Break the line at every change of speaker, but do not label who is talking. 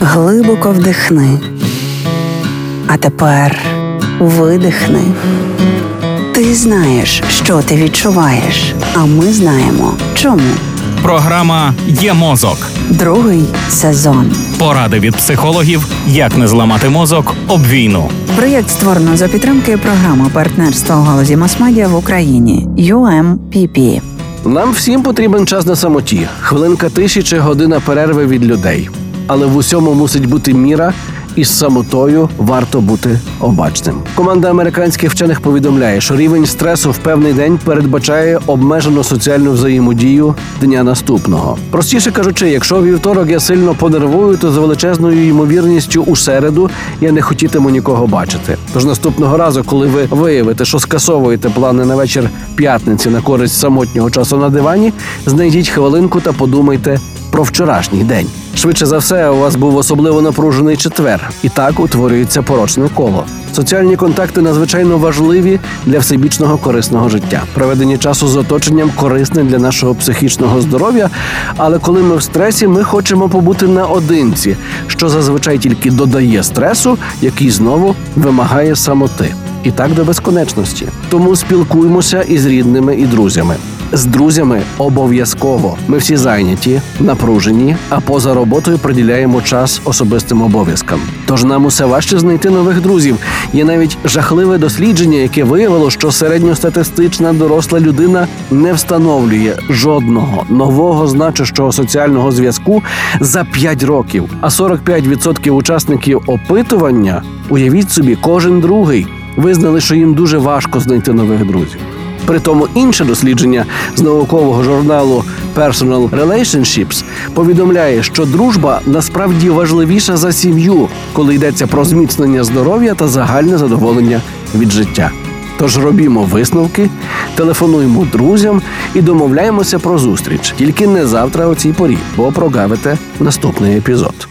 Глибоко вдихни. А тепер видихни. Ти знаєш, що ти відчуваєш, а ми знаємо, чому.
Програма є мозок.
Другий сезон.
Поради від психологів, як не зламати мозок об війну.
Проєкт створено за підтримки програми партнерства у галузі масмедіа в Україні UMPP.
Нам всім потрібен час на самоті, хвилинка тиші чи година перерви від людей. Але в усьому мусить бути міра, і з самотою варто бути обачним. Команда американських вчених повідомляє, що рівень стресу в певний день передбачає обмежену соціальну взаємодію дня наступного. Простіше кажучи, якщо вівторок я сильно понервую, то з величезною ймовірністю у середу я не хотітиму нікого бачити. Тож наступного разу, коли ви виявите, що скасовуєте плани на вечір п'ятниці на користь самотнього часу на дивані, знайдіть хвилинку та подумайте про вчорашній день. Швидше за все, у вас був особливо напружений четвер, і так утворюється порочне коло. Соціальні контакти надзвичайно важливі для всебічного корисного життя. Проведення часу з оточенням корисне для нашого психічного здоров'я. Але коли ми в стресі, ми хочемо побути наодинці, що зазвичай тільки додає стресу, який знову вимагає самоти. І так до безконечності. Тому спілкуємося із рідними і друзями. З друзями обов'язково. Ми всі зайняті, напружені, а поза роботою приділяємо час особистим обов'язкам. Тож нам усе важче знайти нових друзів. Є навіть жахливе дослідження, яке виявило, що середньостатистична доросла людина не встановлює жодного нового значущого соціального зв'язку за 5 років. А 45% учасників опитування, уявіть собі, кожен другий визнали, що їм дуже важко знайти нових друзів. Притому інше дослідження з наукового журналу Personal Relationships повідомляє, що дружба насправді важливіша за сім'ю, коли йдеться про зміцнення здоров'я та загальне задоволення від життя. Тож робімо висновки, телефонуємо друзям і домовляємося про зустріч. Тільки не завтра о цій порі, бо прогавите наступний епізод.